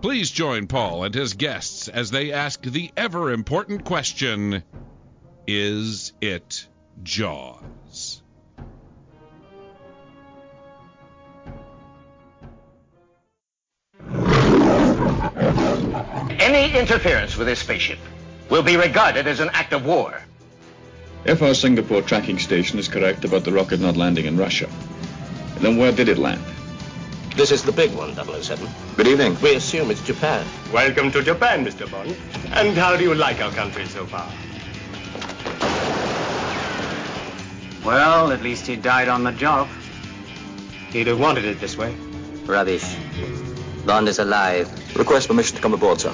Please join Paul and his guests as they ask the ever important question Is it Jaws? Any interference with this spaceship will be regarded as an act of war. If our Singapore tracking station is correct about the rocket not landing in Russia, then where did it land? This is the big one, 007. Good evening. We assume it's Japan. Welcome to Japan, Mr. Bond. And how do you like our country so far? Well, at least he died on the job. He'd have wanted it this way. Rubbish. Bond is alive. Request permission to come aboard, sir.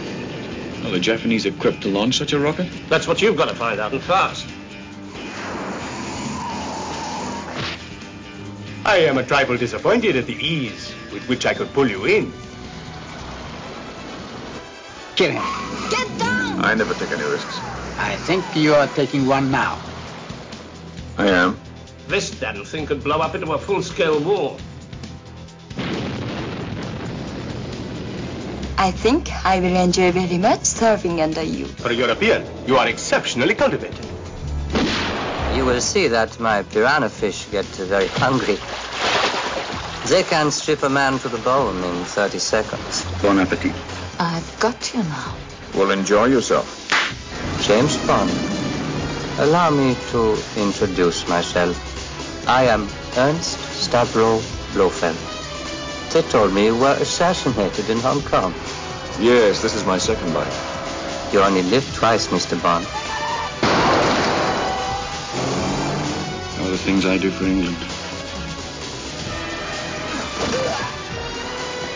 Are the Japanese equipped to launch such a rocket? That's what you've got to find out, and fast. I am a trifle disappointed at the ease with which I could pull you in. Kill him. Get down! I never take any risks. I think you are taking one now. I am. This damn thing could blow up into a full-scale war. I think I will enjoy very much serving under you. For a European, you are exceptionally cultivated. You will see that my piranha fish get very hungry. They can strip a man to the bone in 30 seconds. Bon appetit. I've got you now. Well, enjoy yourself. James Bond. Allow me to introduce myself. I am Ernst Stavro Blofeld. They told me you were assassinated in Hong Kong. Yes, this is my second life. You only live twice, Mr. Bond. The things I do for England.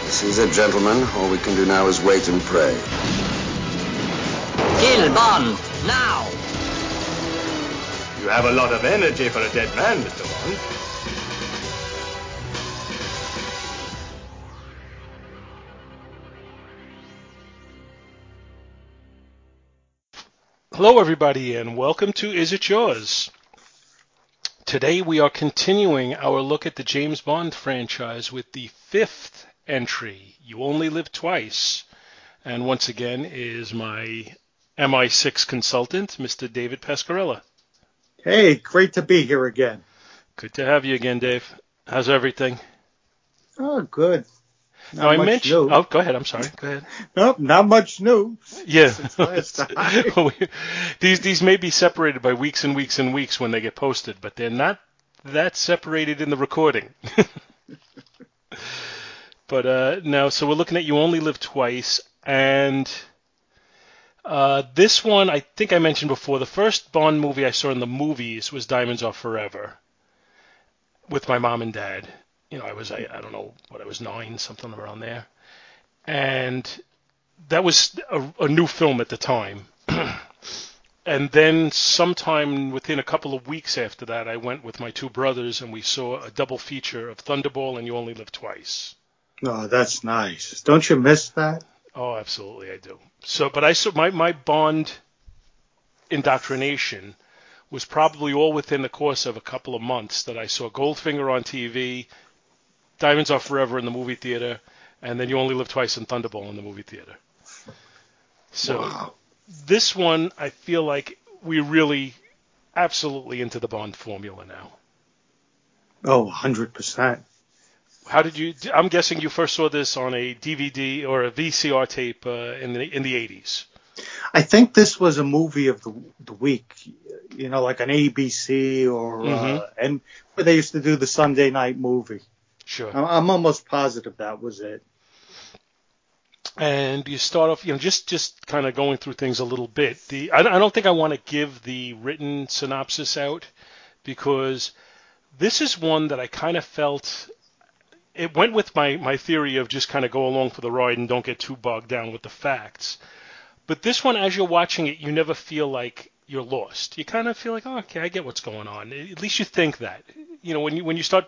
This is it, gentlemen. All we can do now is wait and pray. Kill Bond, now! You have a lot of energy for a dead man, Mr. Bond. Hello, everybody, and welcome to Is It Jaws? Today we are continuing our look at the James Bond franchise with the fifth entry, You Only Live Twice. And once again is my MI6 consultant, Mr. David Pascarella. Hey, great to be here again. Good to have you again, Dave. How's everything? Oh, good. Now, I much mentioned. new. Oh, go ahead. I'm sorry. Go ahead. Nope, not much new. Yeah. Since these these may be separated by weeks and weeks and weeks when they get posted, but they're not that separated in the recording. but uh, now, so we're looking at You Only Live Twice, and uh, this one I think I mentioned before. The first Bond movie I saw in the movies was Diamonds Are Forever with my mom and dad. You know, I was I, I don't know what I was nine, something around there, and that was a, a new film at the time. and then sometime within a couple of weeks after that, I went with my two brothers and we saw a double feature of Thunderball and You Only Live Twice. Oh, that's nice. Don't you miss that? Oh, absolutely, I do. So, but I saw my my Bond indoctrination was probably all within the course of a couple of months that I saw Goldfinger on TV, Diamonds Are Forever in the movie theater, and then You Only Live Twice in Thunderball in the movie theater. So Wow. this one, I feel like we're really absolutely into the Bond formula now. Oh, 100%. How did you? I'm guessing you first saw this on a DVD or a VCR tape uh, in the in the 80s. I think this was a movie of the, the week, you know, like an ABC or, uh, Mhm. and where they used to do the Sunday night movie. Sure. I'm, almost positive that was it. and you start off, you know, just just kind of going through things a little bit. The I, I don't think I want to give the written synopsis out because this is one that I kind of felt it went with my my theory of just kind of go along for the ride and don't get too bogged down with the facts. But this one, as you're watching it, you never feel like you're lost. You kind of feel like, oh, okay, I get what's going on. At least you think that. You know, when you when you start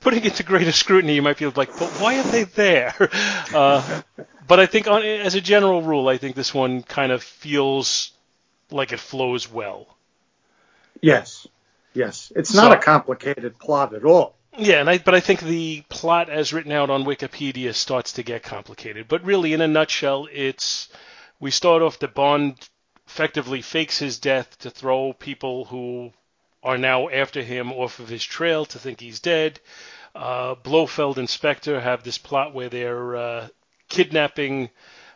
putting it to greater scrutiny, you might be like, but why are they there? Uh, but I think, on, as a general rule, I think this one kind of feels like it flows well. Yes. Yes. It's So- not a complicated plot at all. Yeah, and I, but I think the plot as written out on Wikipedia starts to get complicated. But really, in a nutshell, it's we start off that Bond effectively fakes his death to throw people who are now after him off of his trail to think he's dead. Uh, Blofeld and Spectre have this plot where they're uh, kidnapping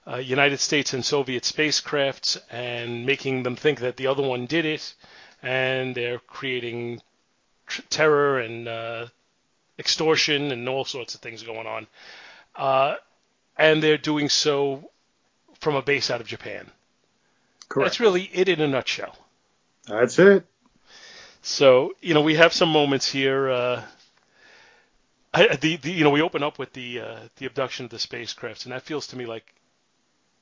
uh, United States and Soviet spacecrafts and making them think that the other one did it, and they're creating tr- terror and uh, extortion and all sorts of things going on. Uh, and they're doing so from a base out of Japan. Correct. That's really it in a nutshell. That's it. So you know we have some moments here. Uh, I, the, the you know we open up with the uh, the abduction of the spacecrafts, and that feels to me like,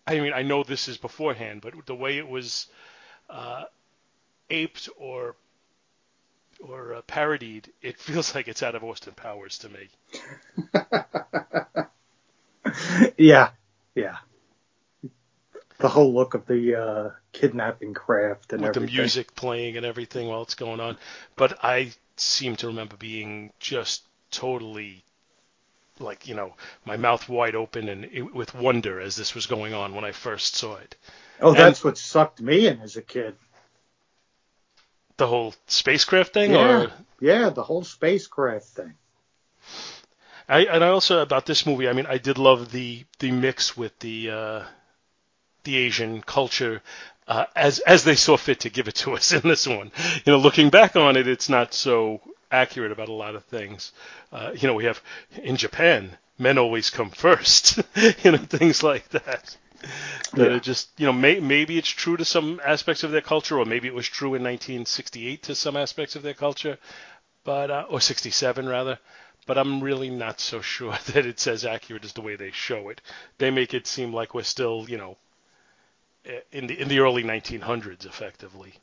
I mean I know this is beforehand, but the way it was uh, aped or or uh, parodied, it feels like it's out of Austin Powers to me. yeah. Yeah. The whole look of the uh, kidnapping craft and with everything. the music playing and everything while it's going on. But I seem to remember being just totally like you know my mouth wide open and it, with wonder as this was going on when I first saw it. Oh, And- that's what sucked me in as a kid. The whole spacecraft thing, Yeah. or Yeah, the whole spacecraft thing. I and I also about this movie. I mean, I did love the the mix with the uh, the Asian culture uh, as as they saw fit to give it to us in this one. You know, looking back on it, it's not so accurate about a lot of things. Uh, you know, we have in Japan, men always come first. you know, things like that. That Yeah. it just you know may, maybe it's true to some aspects of their culture, or maybe it was true in 1968 to some aspects of their culture, but uh, or 67 rather but I'm really not so sure that it's as accurate as the way they show it. They make it seem like we're still, you know, in the in the early 1900s, effectively.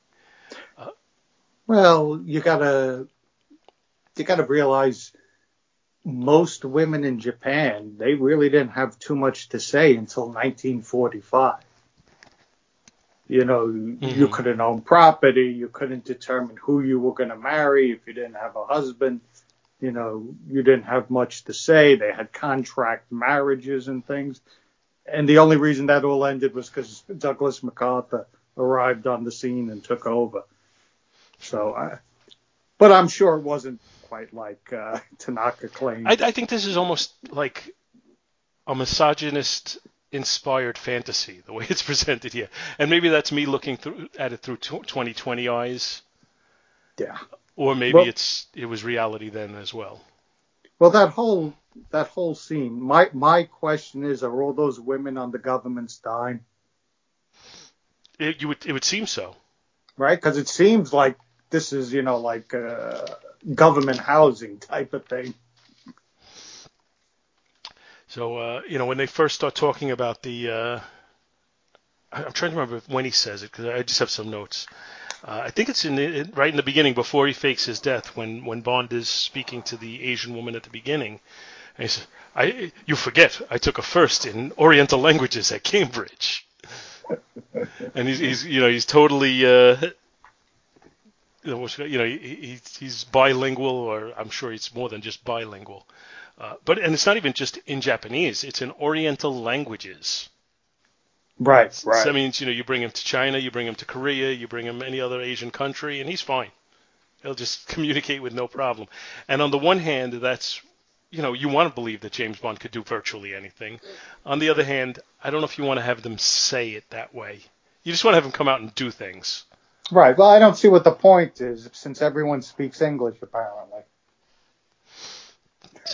Well, you gotta you gotta realize most women in Japan they really didn't have too much to say until 1945. You know, you Mhm. couldn't own property, you couldn't determine who you were going to marry if you didn't have a husband. You know, you didn't have much to say. They had contract marriages and things. And the only reason that all ended was because Douglas MacArthur arrived on the scene and took over. So, I, but I'm sure it wasn't quite like uh, Tanaka claimed. I, I think this is almost like a misogynist inspired fantasy, the way it's presented here, and maybe that's me looking through at it through tw 2020 eyes, yeah. or maybe Well- it's it was reality then as well. Well, that whole that whole scene. My my question is: Are all those women on the government's dime? It, you would it would seem so. Right? Because it seems like this is you know like uh, government housing type of thing. So uh, you know when they first start talking about the, uh, I'm trying to remember when he says it because I just have some notes. Uh, I think it's in, the, in right in the beginning before he fakes his death when when Bond is speaking to the Asian woman at the beginning. And he says, "I you forget I took a first in Oriental languages at Cambridge." and he's, he's you know he's totally uh, you know, he, he's bilingual, or I'm sure he's more than just bilingual. Uh, but and it's not even just in Japanese; it's in Oriental languages. Right, right. So that means you know you bring him to China, you bring him to Korea, you bring him any other Asian country, and he's fine. He'll just communicate with no problem. And on the one hand, that's you know you want to believe that James Bond could do virtually anything. On the other hand, I don't know if you want to have them say it that way. You just want to have them come out and do things. Right. Well, I don't see what the point is since everyone speaks English apparently.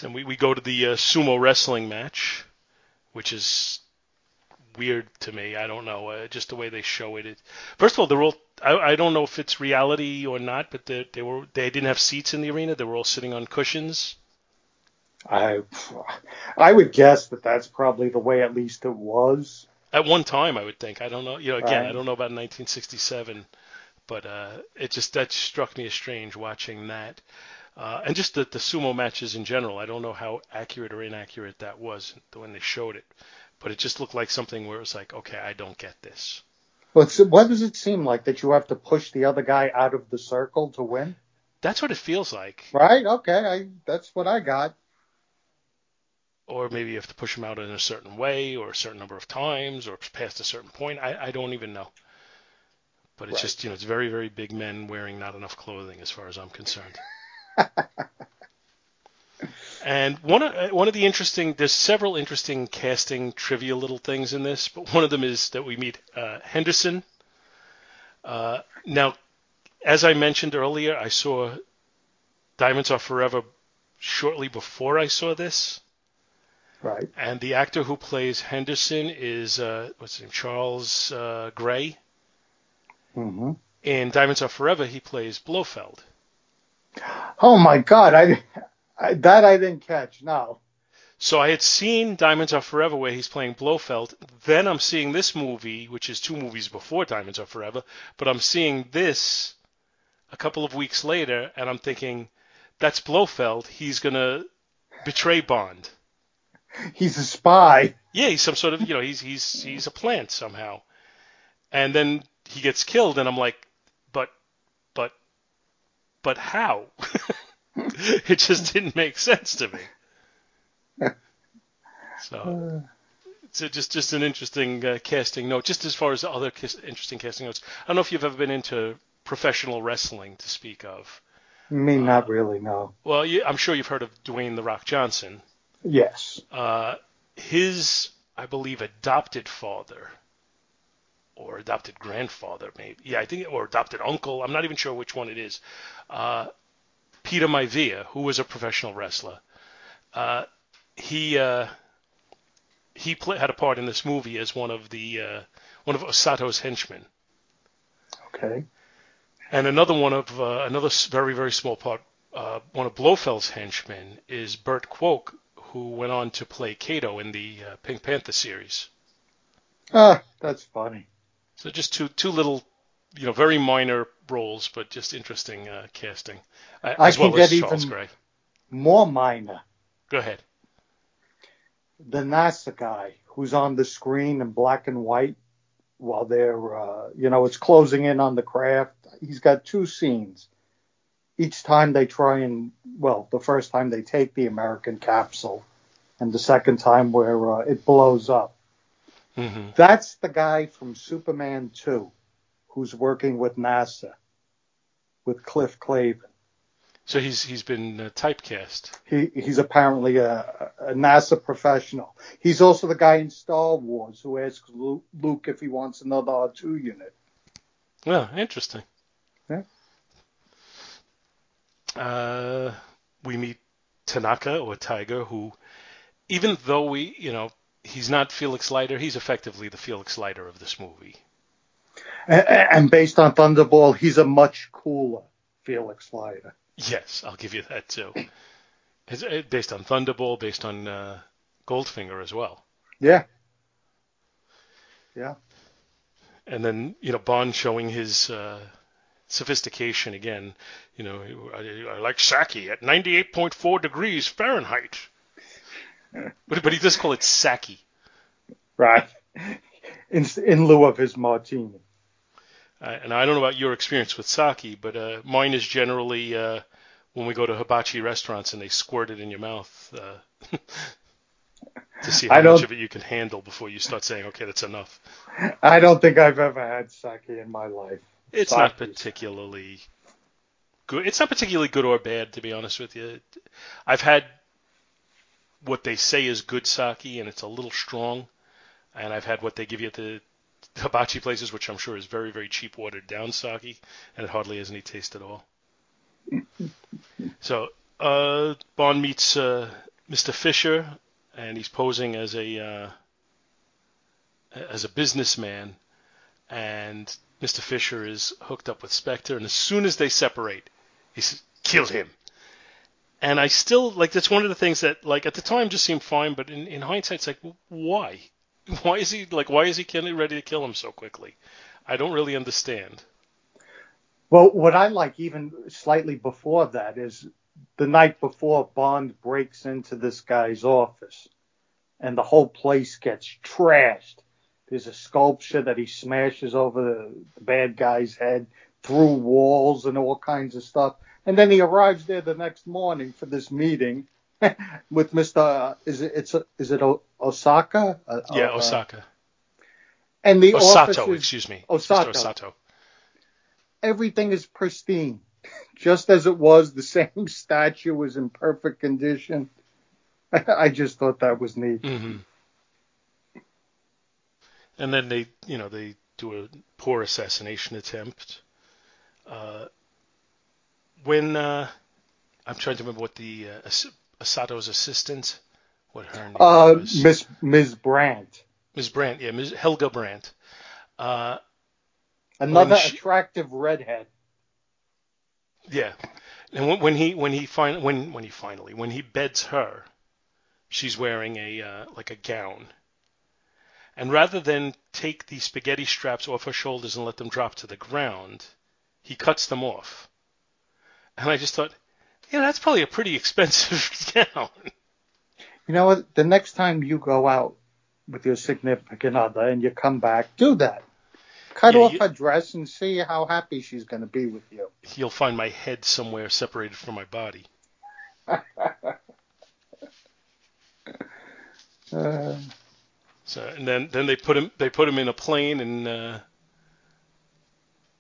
And we, we go to the uh, sumo wrestling match, which is weird to me. I don't know, uh, just the way they show it. it. First of all, they're all. I, I don't know if it's reality or not, but they, they were they didn't have seats in the arena. They were all sitting on cushions. I I would guess that that's probably the way at least it was. At one time, I would think. I don't know. You know, again, Right. I don't know about 1967, but uh, it just that struck me as strange watching that. Uh, and just the, the sumo matches in general, I don't know how accurate or inaccurate that was when they showed it, but it just looked like something where it was like, okay, I don't get this. What's what does it seem like that you have to push the other guy out of the circle to win? That's what it feels like. Right? Okay, I that's what I got. Or maybe you have to push them out in a certain way, or a certain number of times, or past a certain point. I, I don't even know. But it's Right. just you know, it's very very big men wearing not enough clothing, as far as I'm concerned. And one of uh, one of the interesting there's several interesting casting trivia little things in this, but one of them is that we meet uh, Henderson. Uh, now, as I mentioned earlier, I saw Diamonds Are Forever shortly before I saw this, Right. and the actor who plays Henderson is uh, what's his name, Charles uh, Gray. hmm In Diamonds Are Forever, he plays Blofeld. Oh my God, I, I that I didn't catch. No. So I had seen Diamonds Are Forever where he's playing Blofeld. Then I'm seeing this movie, which is two movies before Diamonds Are Forever, but I'm seeing this a couple of weeks later, and I'm thinking, that's Blofeld. He's gonna betray Bond. He's a spy. Yeah, he's some sort of, you know, he's he's he's a plant somehow. And then he gets killed, and I'm like, but, but, but how? it just didn't make sense to me. So it's just just an interesting uh, casting note. Just as far as other cas- interesting casting notes, I don't know if you've ever been into professional wrestling to speak of. Me, not really. No. Well, you, I'm sure you've heard of Dwayne the Rock Johnson. Yes. Uh, his, I believe, adopted father or adopted grandfather, maybe. Yeah, I think, or adopted uncle. I'm not even sure which one it is. Uh, Peter Maivia, who was a professional wrestler. Uh, he uh, he play, had a part in this movie as one of the uh, one of Osato's henchmen. Okay. And another one of uh, another very very small part, uh, one of Blofeld's henchmen is Burt Kwouk, who went on to play Kato in the uh, Pink Panther series. Ah, that's funny. So just two two little, you know, very minor roles, but just interesting uh, casting, uh, I as well can as get Charles even- Gray. More minor. Go ahead. The NASA guy who's on the screen in black and white while they're, uh, you know, it's closing in on the craft. He's got two scenes. Each time they try and, well, the first time they take the American capsule, and the second time where uh, it blows up. hmm That's the guy from Superman 2 who's working with NASA, with Cliff Clavin. So he's he's been uh, typecast. He, he's apparently a, a NASA professional. He's also the guy in Star Wars who asks Luke, Luke if he wants another R2 unit. Well, interesting. Yeah. Uh, we meet Tanaka or Tiger, who, even though we, you know, he's not Felix Leiter, he's effectively the Felix Leiter of this movie. And, and based on Thunderball, he's a much cooler Felix Leiter. Yes, I'll give you that too. It's uh, based on Thunderball, based on uh, Goldfinger as well. Yeah. Yeah. And then, you know, Bond showing his uh, sophistication again. You know, I, I like sake at 98.4 degrees Fahrenheit. But, but he does call it sake. Right. in in lieu of his martini. Uh, and I don't know about your experience with sake, but uh, mine is generally uh, when we go to hibachi restaurants and they squirt it in your mouth uh, to see how much of it you can handle before you start saying, okay, that's enough. I don't think I've ever had sake in my life. It's sake not particularly good. It's not particularly good or bad, to be honest with you. I've had what they say is good sake, and it's a little strong. And I've had what they give you at the hibachi places, which I'm sure is very, very cheap watered down sake, and it hardly has any taste at all. so, uh, Bond meets uh, Mr. Fisher, and he's posing as a uh, as a businessman, and Mr. Fisher is hooked up with Spectre, and as soon as they separate, he says, "Kill him." And I still like that's one of the things that like at the time just seemed fine, but in, in hindsight, it's like why? Why is he like why is he ready to kill him so quickly? I don't really understand. Well, what I like even slightly before that is the night before Bond breaks into this guy's office and the whole place gets trashed. There's a sculpture that he smashes over the, the bad guy's head through walls and all kinds of stuff. And then he arrives there the next morning for this meeting with Mr. is it it's is it Osaka? Uh, yeah, uh, Osaka. And the Osato, excuse me, Osato. Osato. Everything is pristine, just as it was. The same statue was in perfect condition. I just thought that was neat. Mm-hmm. And then they, you know, they do a poor assassination attempt. Uh, when uh, I'm trying to remember what the uh, Osato's assistant, what her name uh, was. Miss Ms. Brandt. Ms. Brandt, yeah, Ms. Helga Brandt. Uh, Another she, attractive redhead. Yeah, and when, he when he fin- when when he finally when he beds her, she's wearing a uh, like a gown. And rather than take the spaghetti straps off her shoulders and let them drop to the ground, he cuts them off. And I just thought, yeah, that's probably a pretty expensive gown. You know what? The next time you go out with your significant other and you come back, do that. Cut yeah, off you, her dress and see how happy she's going to be with you. You'll find my head somewhere separated from my body. uh, so and then then they put him they put him in a plane and uh,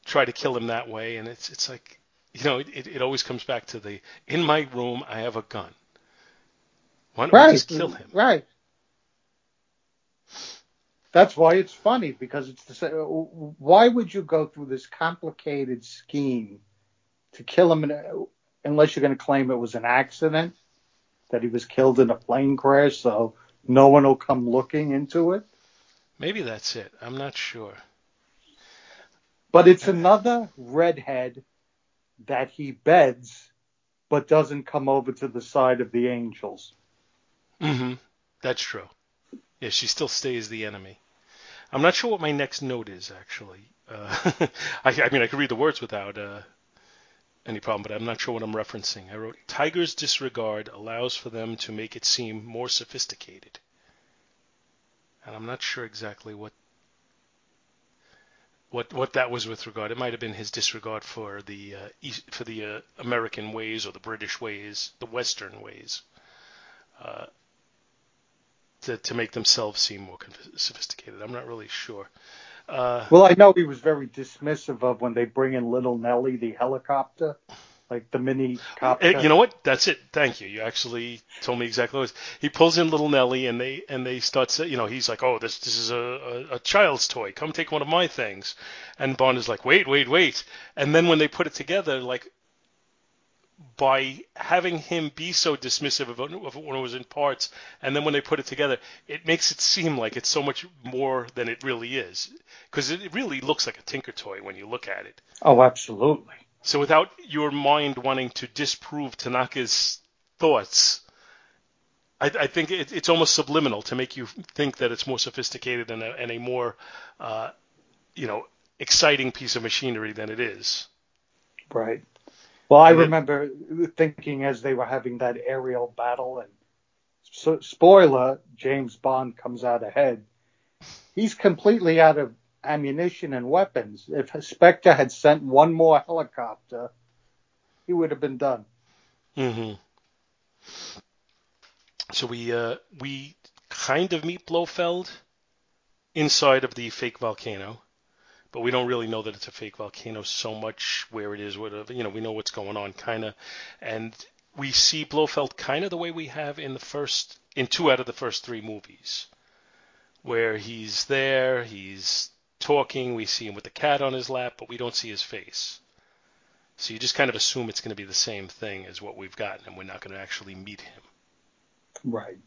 try to kill him that way, and it's it's like you know, it, it always comes back to the in my room I have a gun. Why don't right. we just kill him? Right. That's why it's funny because it's the same. Why would you go through this complicated scheme to kill him in, unless you're going to claim it was an accident that he was killed in a plane crash, so no one will come looking into it? Maybe that's it. I'm not sure. But it's another redhead that he beds but doesn't come over to the side of the angels. Mm-hmm. That's true. Yeah, she still stays the enemy. I'm not sure what my next note is actually. Uh, I, I, mean, I could read the words without uh, any problem, but I'm not sure what I'm referencing. I wrote, "Tiger's disregard allows for them to make it seem more sophisticated," and I'm not sure exactly what what what that was with regard. It might have been his disregard for the uh, East, for the uh, American ways or the British ways, the Western ways, uh, to to make themselves seem more sophisticated. I'm not really sure. Uh, well, I know he was very dismissive of when they bring in Little Nellie, the helicopter like the mini cop. Eh, you know what? That's it. Thank you. You actually told me exactly what. He pulls in little Nellie, and they and they start. To, you know, he's like, "Oh, this this is a, a, a child's toy. Come take one of my things." And Bond is like, "Wait, wait, wait!" And then when they put it together, like by having him be so dismissive of it when it was in parts, and then when they put it together, it makes it seem like it's so much more than it really is. Because it really looks like a Tinker toy when you look at it. Oh, absolutely. So without your mind wanting to disprove Tanaka's thoughts, I, I think it, it's almost subliminal to make you think that it's more sophisticated and a, and a more, uh, you know, exciting piece of machinery than it is. Right. Well, I remember thinking as they were having that aerial battle, and so, spoiler, James Bond comes out ahead. he's completely out of ammunition and weapons. If Spectre had sent one more helicopter, he would have been done. hmm So we uh, we kind of meet Blofeld inside of the fake volcano, but we don't really know that it's a fake volcano so much where it is, whatever. You know, we know what's going on, kind of, and we see Blofeld kind of the way we have in the first, in two out of the first three movies, where he's there, he's talking, we see him with the cat on his lap, but we don't see his face. So you just kind of assume it's going to be the same thing as what we've gotten, and we're not going to actually meet him. Right.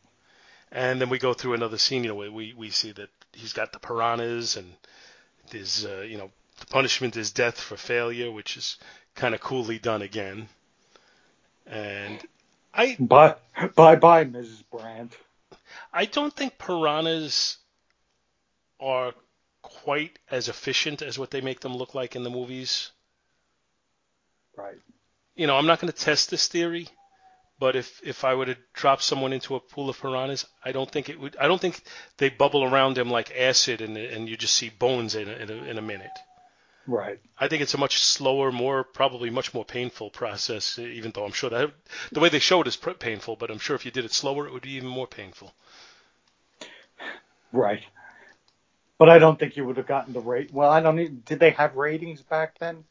And then we go through another scene, you know, where we, we see that he's got the piranhas and there's, uh, you know, the punishment is death for failure, which is kind of coolly done again. And I Bye, bye, bye, Mrs. Brandt. I don't think piranhas are quite as efficient as what they make them look like in the movies. Right. You know, I'm not going to test this theory, but if if I were to drop someone into a pool of piranhas, I don't think it would. I don't think they bubble around them like acid, and and you just see bones in a, in a, in a minute. Right. I think it's a much slower, more probably much more painful process. Even though I'm sure that the way they show it is painful, but I'm sure if you did it slower, it would be even more painful. Right. But I don't think you would have gotten the rate. Well, I don't. Even, did they have ratings back then?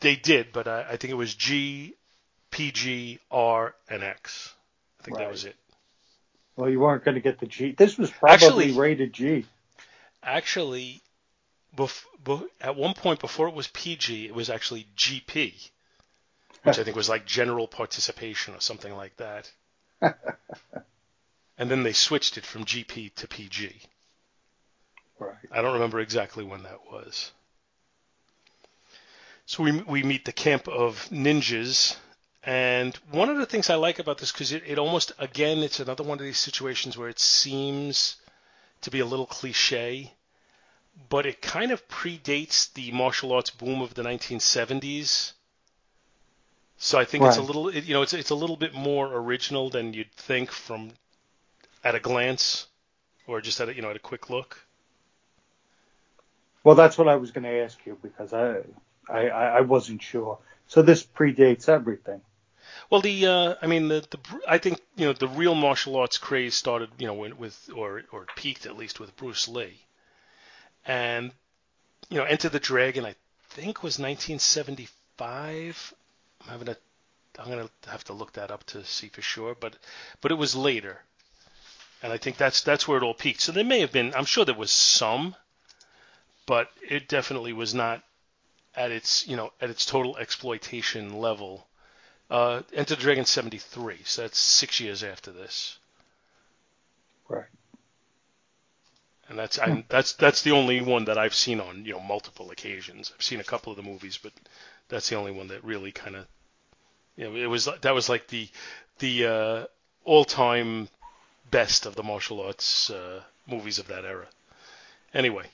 They did, but I, I think it was G, PG, R, and X. I think Right. that was it. Well, you weren't going to get the G. This was probably Actually- rated G. Actually, bef- bef- at one point before it was PG, it was actually GP, which I think was like general participation or something like that. and then they switched it from GP to PG. Right. I don't remember exactly when that was. So we we meet the camp of ninjas, and one of the things I like about this because it, it almost again it's another one of these situations where it seems to be a little cliche, but it kind of predates the martial arts boom of the 1970s. So I think it's a little it, you know it's it's a little bit more original than you'd think from at a glance or just at a, you know at a quick look. Well, that's what I was going to ask you because I, I I wasn't sure. So this predates everything. Well, the uh, I mean the, the I think you know the real martial arts craze started you know with or or peaked at least with Bruce Lee, and you know Enter the Dragon I think was 1975. I'm having a I'm gonna have to look that up to see for sure, but but it was later, and I think that's that's where it all peaked. So there may have been I'm sure there was some, but it definitely was not at its you know at its total exploitation level. Uh, Enter the Dragon 73, so that's six years after this. Right. And that's I, that's that's the only one that I've seen on you know multiple occasions. I've seen a couple of the movies, but that's the only one that really kind of you know it was that was like the the uh, all-time best of the martial arts uh, movies of that era. Anyway,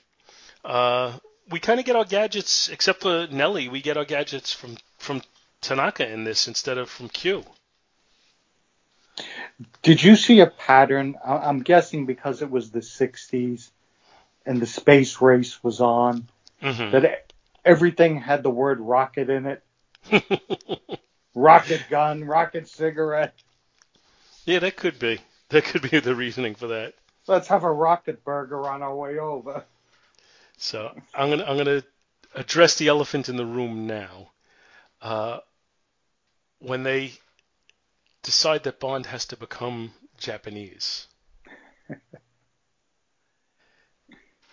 uh, we kind of get our gadgets, except for Nellie, we get our gadgets from from Tanaka in this instead of from Q. Did you see a pattern? I'm guessing because it was the 60s and the space race was on, Mm-hmm. that everything had the word rocket in it. rocket gun, rocket cigarette. yeah, that could be that could be the reasoning for that. Let's have a rocket burger on our way over. So I'm gonna I'm gonna address the elephant in the room now. Uh, when they decide that Bond has to become Japanese,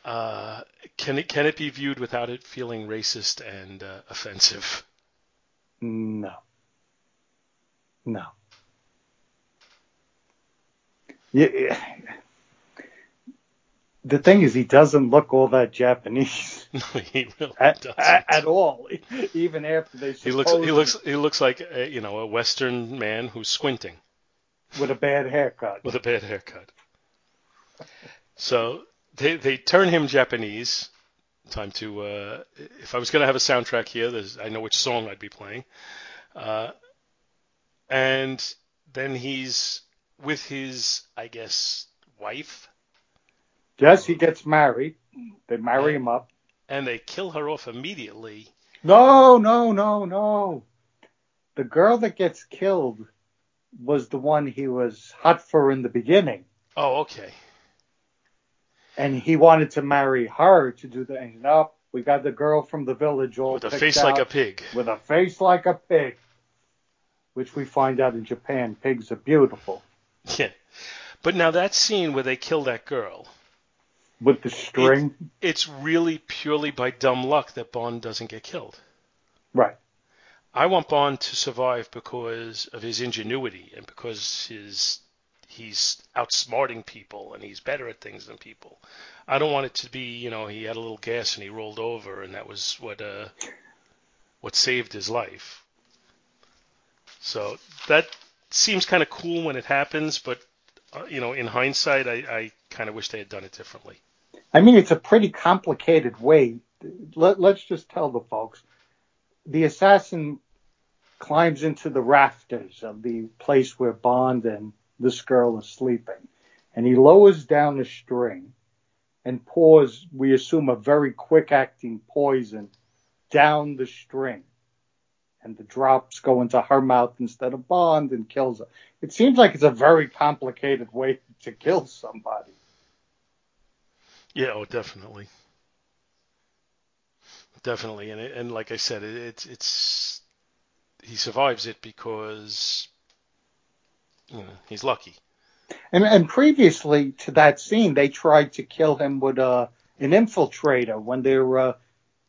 uh, can it can it be viewed without it feeling racist and uh, offensive? No. No. Yeah. The thing is, he doesn't look all that Japanese No, he really at, doesn't. at, all. Even after they he looks he looks he looks like a, you know a Western man who's squinting. with a bad haircut. with a bad haircut. So they they turn him Japanese. Time to uh, if I was going to have a soundtrack here, there's I know which song I'd be playing. Uh, and then he's with his I guess wife, Yes, he gets married. They marry him up. And they kill her off immediately. No, no, no, no. The girl that gets killed was the one he was hot for in the beginning. Oh, okay. And he wanted to marry her to do the and no, we got the girl from the village all With a face like a pig. With a face like a pig. Which we find out in Japan, pigs are beautiful. Yeah. But now that scene where they kill that girl, With the string. it's really purely by dumb luck that Bond doesn't get killed. Right. I want Bond to survive because of his ingenuity and because his he's outsmarting people and he's better at things than people. I don't want it to be, you know, he had a little gas and he rolled over and that was what uh what saved his life. So that seems kind of cool when it happens, but uh, you know, in hindsight, I, I kind of wish they had done it differently. I mean, it's a pretty complicated way. Let, let's just tell the folks. The assassin climbs into the rafters of the place where Bond and this girl are sleeping, and he lowers down a string and pours, we assume, a very quick acting poison down the string. And the drops go into her mouth instead of Bond and kills her. It seems like it's a very complicated way to kill somebody. Yeah, oh, definitely, definitely, and it, and like I said, it, it's it's he survives it because you know he's lucky. And, and previously to that scene, they tried to kill him with uh, an infiltrator when they were uh,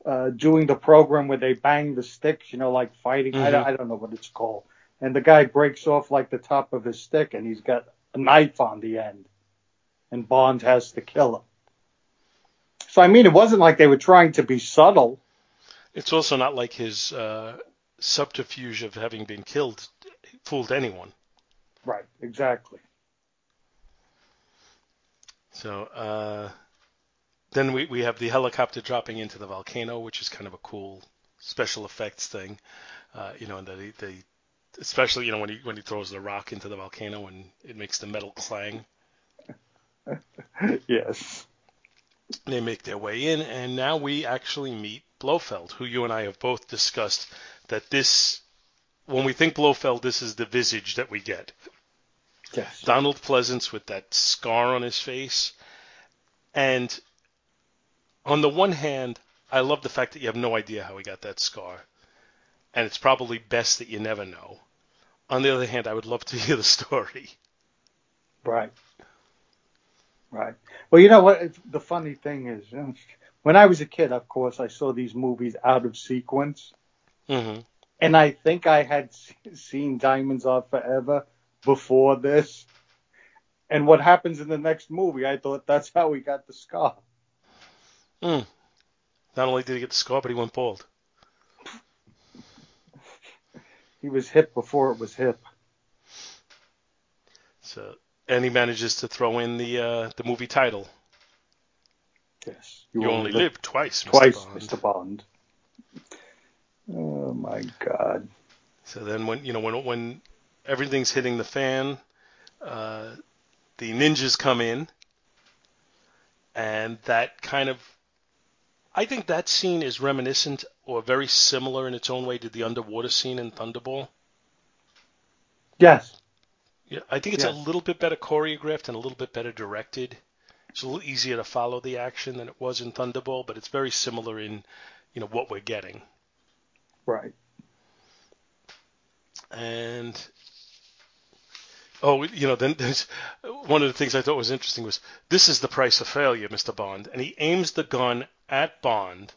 uh, doing the program where they bang the sticks, you know, like fighting. I, don't, I don't know what it's called. And the guy breaks off like the top of his stick, and he's got a knife on the end. And Bond has to kill him. So I mean, it wasn't like they were trying to be subtle. It's also not like his uh, subterfuge of having been killed fooled anyone. Right, exactly. So uh, then we, we have the helicopter dropping into the volcano, which is kind of a cool special effects thing. Uh, you know, and they, they especially you know when he when he throws the rock into the volcano and it makes the metal clang. yes. They make their way in, and now we actually meet Blofeld, who you and I have both discussed that this, when we think Blofeld, this is the visage that we get. Yes. Donald Pleasence with that scar on his face. And on the one hand, I love the fact that you have no idea how he got that scar. And it's probably best that you never know. On the other hand, I would love to hear the story. Right. Right. Well, you know what? The funny thing is, when I was a kid, of course, I saw these movies out of sequence. Mm-hmm. And I think I had seen Diamonds Are Forever before this. And what happens in the next movie, I thought that's how he got the scar. Mm. Not only did he get the scar, but he went bald. he was hip before it was hip. So, and he manages to throw in the uh, the movie title. Yes. You, you only live, live twice, Mr. Bond. Mr. Bond. Oh my God. So then, when you know when when everything's hitting the fan, uh, the ninjas come in, and that kind of, I think that scene is reminiscent or very similar in its own way to the underwater scene in Thunderball. Yes. Yeah, I think it's yes. a little bit better choreographed and a little bit better directed. It's a little easier to follow the action than it was in Thunderball, but it's very similar in, you know, what we're getting. Right. And oh, you know, then there's one of the things I thought was interesting was this is the price of failure, Mr. Bond, and he aims the gun at Bond.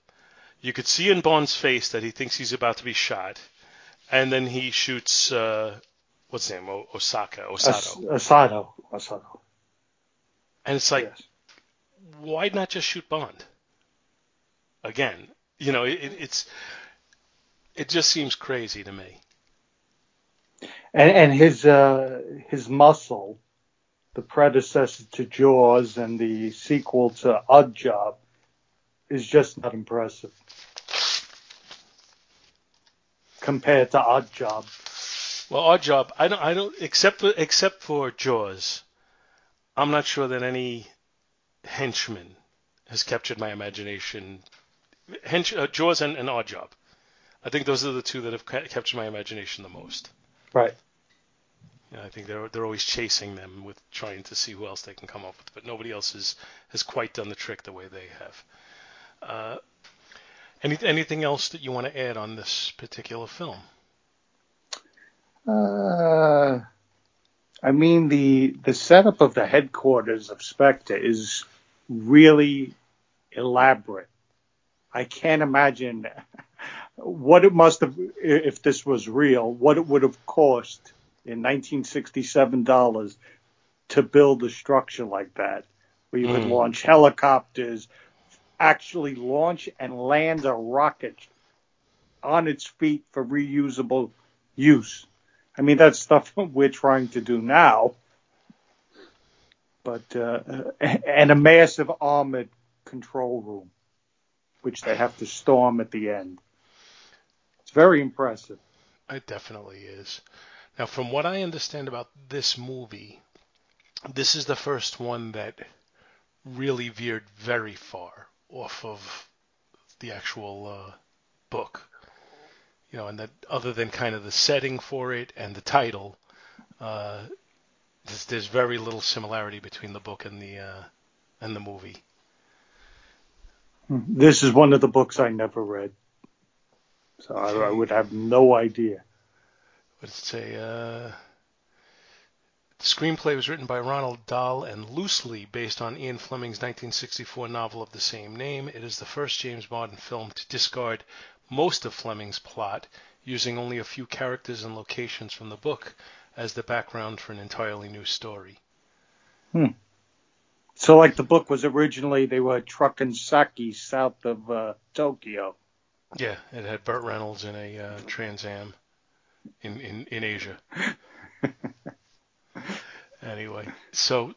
You could see in Bond's face that he thinks he's about to be shot, and then he shoots uh, what's his name, o- Osaka, Osato. Osato, Osato. And it's like, yes. why not just shoot Bond? Again, you know, it, it's it just seems crazy to me. And, and his uh, his muscle, the predecessor to Jaws and the sequel to Oddjob, is just not impressive compared to Oddjob. Well, Oddjob, I don't, I don't, except for except for Jaws, I'm not sure that any Henchman has captured my imagination. Hench, uh, Jaws and, and Oddjob. I think those are the two that have ca- captured my imagination the most. Right. Yeah, I think they're they're always chasing them with trying to see who else they can come up with, but nobody else has has quite done the trick the way they have. Uh, any, anything else that you want to add on this particular film? Uh, I mean the the setup of the headquarters of Spectre is really elaborate. I can't imagine what it must have if this was real, what it would have cost in 1967 dollars to build a structure like that, where you could Mm. launch helicopters, actually launch and land a rocket on its feet for reusable use. I mean, that's stuff we're trying to do now. But, uh, and a massive armored control room, which they have to storm at the end. It's very impressive. It definitely is. Now, from what I understand about this movie, this is the first one that really veered very far off of the actual uh, book. You know, and that other than kind of the setting for it and the title, uh, there's, there's very little similarity between the book and the uh, and the movie. This is one of the books I never read. So I, I would have no idea. What does it say? Uh, the screenplay was written by Roald Dahl and loosely based on Ian Fleming's 1964 novel of the same name. It is the first James Bond film to discard most of Fleming's plot, using only a few characters and locations from the book as the background for an entirely new story. So like the book was originally, they were trucking sake south of uh, Tokyo. Yeah, it had Burt Reynolds in a uh, Trans Am in, in, in Asia. anyway, so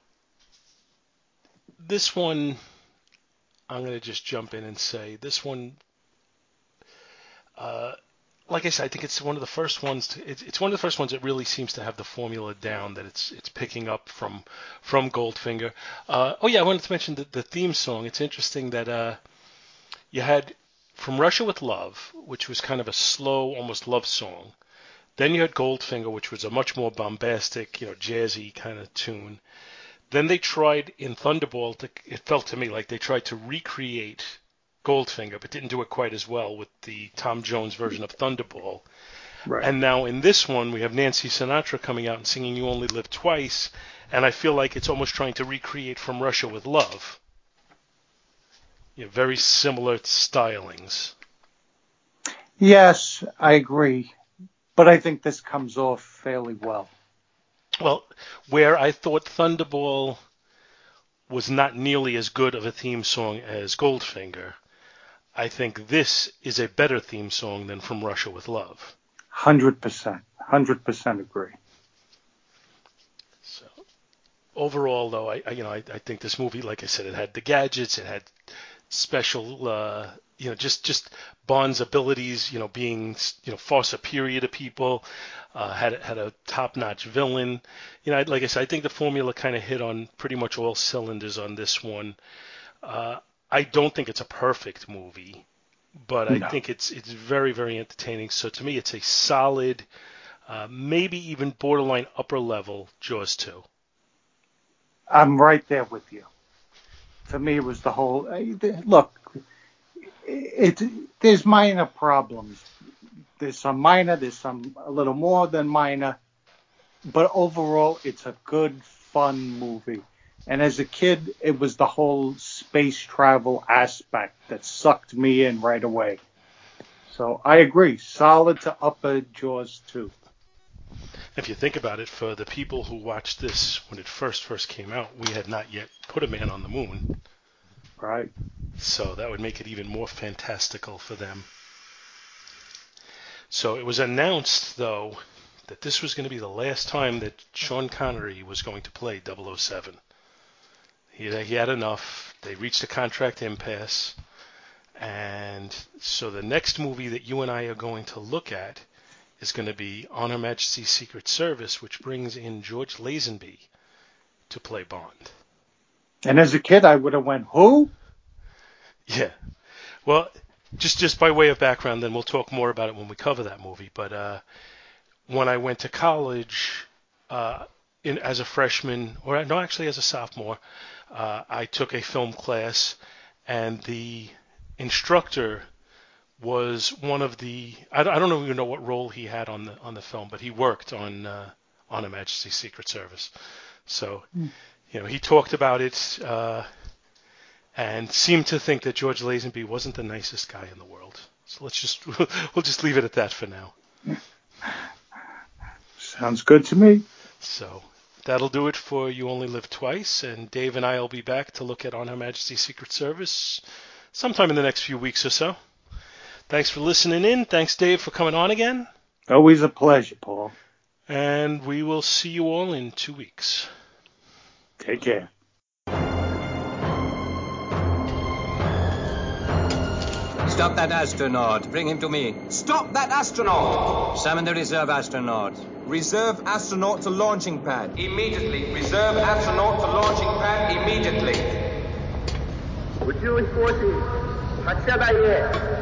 this one, I'm going to just jump in and say this one, like I said, I think it's one of the first ones. To, it's, it's one of the first ones that really seems to have the formula down. That it's it's picking up from from Goldfinger. Uh, oh yeah, I wanted to mention the, the theme song. It's interesting that uh, you had from Russia with Love, which was kind of a slow, almost love song. Then you had Goldfinger, which was a much more bombastic, you know, jazzy kind of tune. Then they tried in Thunderball to, it felt to me like they tried to recreate Goldfinger, but didn't do it quite as well with the Tom Jones version of Thunderball. Right. And now in this one, we have Nancy Sinatra coming out and singing You Only Live Twice, and I feel like it's almost trying to recreate from Russia with Love. You know, very similar stylings. Yes, I agree. But I think this comes off fairly well. Well, where I thought Thunderball was not nearly as good of a theme song as Goldfinger, I think this is a better theme song than From Russia with Love. 100%. 100% agree. So overall, though, I, I you know I, I think this movie, like I said, it had the gadgets, it had special, uh, you know, just just Bond's abilities, you know, being you know far superior to people, uh, had had a top-notch villain. You know, like I said, I think the formula kind of hit on pretty much all cylinders on this one. Uh, I don't think it's a perfect movie, but I think it's it's very very entertaining. So to me, it's a solid, uh, maybe even borderline upper level Jaws 2. I'm right there with you. For me, it was the whole. uh, Look, it, there's minor problems. There's some minor. There's some a little more than minor, but overall, it's a good, fun movie. And as a kid, it was the whole space travel aspect that sucked me in right away. So I agree. Solid to upper Jaws too. If you think about it, for the people who watched this when it first first came out, we had not yet put a man on the moon, Right. so that would make it even more fantastical for them. So it was announced, though, that this was going to be the last time that Sean Connery was going to play 007. He, he had enough. They reached a contract impasse. And so the next movie that you and I are going to look at is going to be On Her Majesty's Secret Service, which brings in George Lazenby to play Bond. And as a kid, I would have went, who? Yeah. Well, just just by way of background, then we'll talk more about it when we cover that movie. But uh, when I went to college, uh, in as a freshman, or no, actually as a sophomore, uh, I took a film class, and the instructor was one of the I, I don't even know what role he had on the on the film, but he worked on uh, on Her Majesty's Secret Service. So, Hmm. you know, he talked about it uh, and seemed to think that George Lazenby wasn't the nicest guy in the world. So let's just we'll just leave it at that for now. Sounds good to me. So that'll do it for You Only Live Twice, and Dave and I will be back to look at On Her Majesty's Secret Service sometime in the next few weeks or so. Thanks for listening in. Thanks, Dave, for coming on again. Always a pleasure, Paul. And we will see you all in two weeks. Take care. Stop that astronaut. Bring him to me. Stop that astronaut! Summon the reserve astronaut. Reserve astronaut to launching pad. Immediately. Reserve astronaut to launching pad immediately.宇宙飛行士発射台へ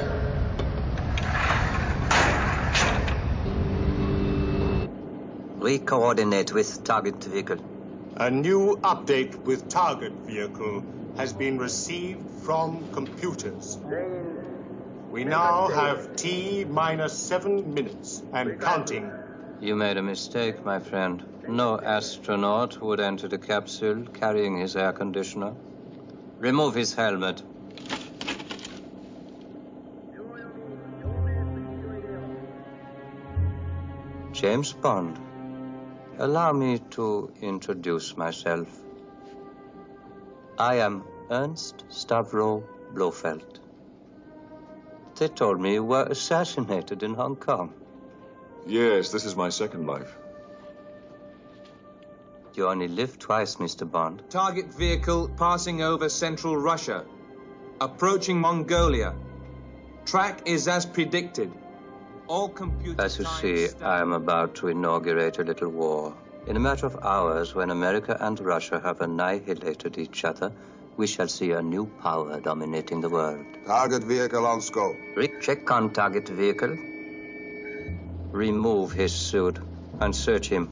Re-coordinate with target vehicle. A new update with target vehicle has been received from computers. We now have T minus seven minutes and counting. You made a mistake, my friend. No astronaut would enter the capsule carrying his air conditioner. Remove his helmet. James Bond. Allow me to introduce myself. I am Ernst Stavro Blofeld. They told me you were assassinated in Hong Kong. Yes, this is my second life. You only live twice, Mr. Bond. Target vehicle passing over central Russia. Approaching Mongolia. Track is as predicted. All computer As you see, I am about to inaugurate a little war. In a matter of hours, when America and Russia have annihilated each other, we shall see a new power dominating the world. Target vehicle on scope. Rick, check on target vehicle. Remove his suit and search him.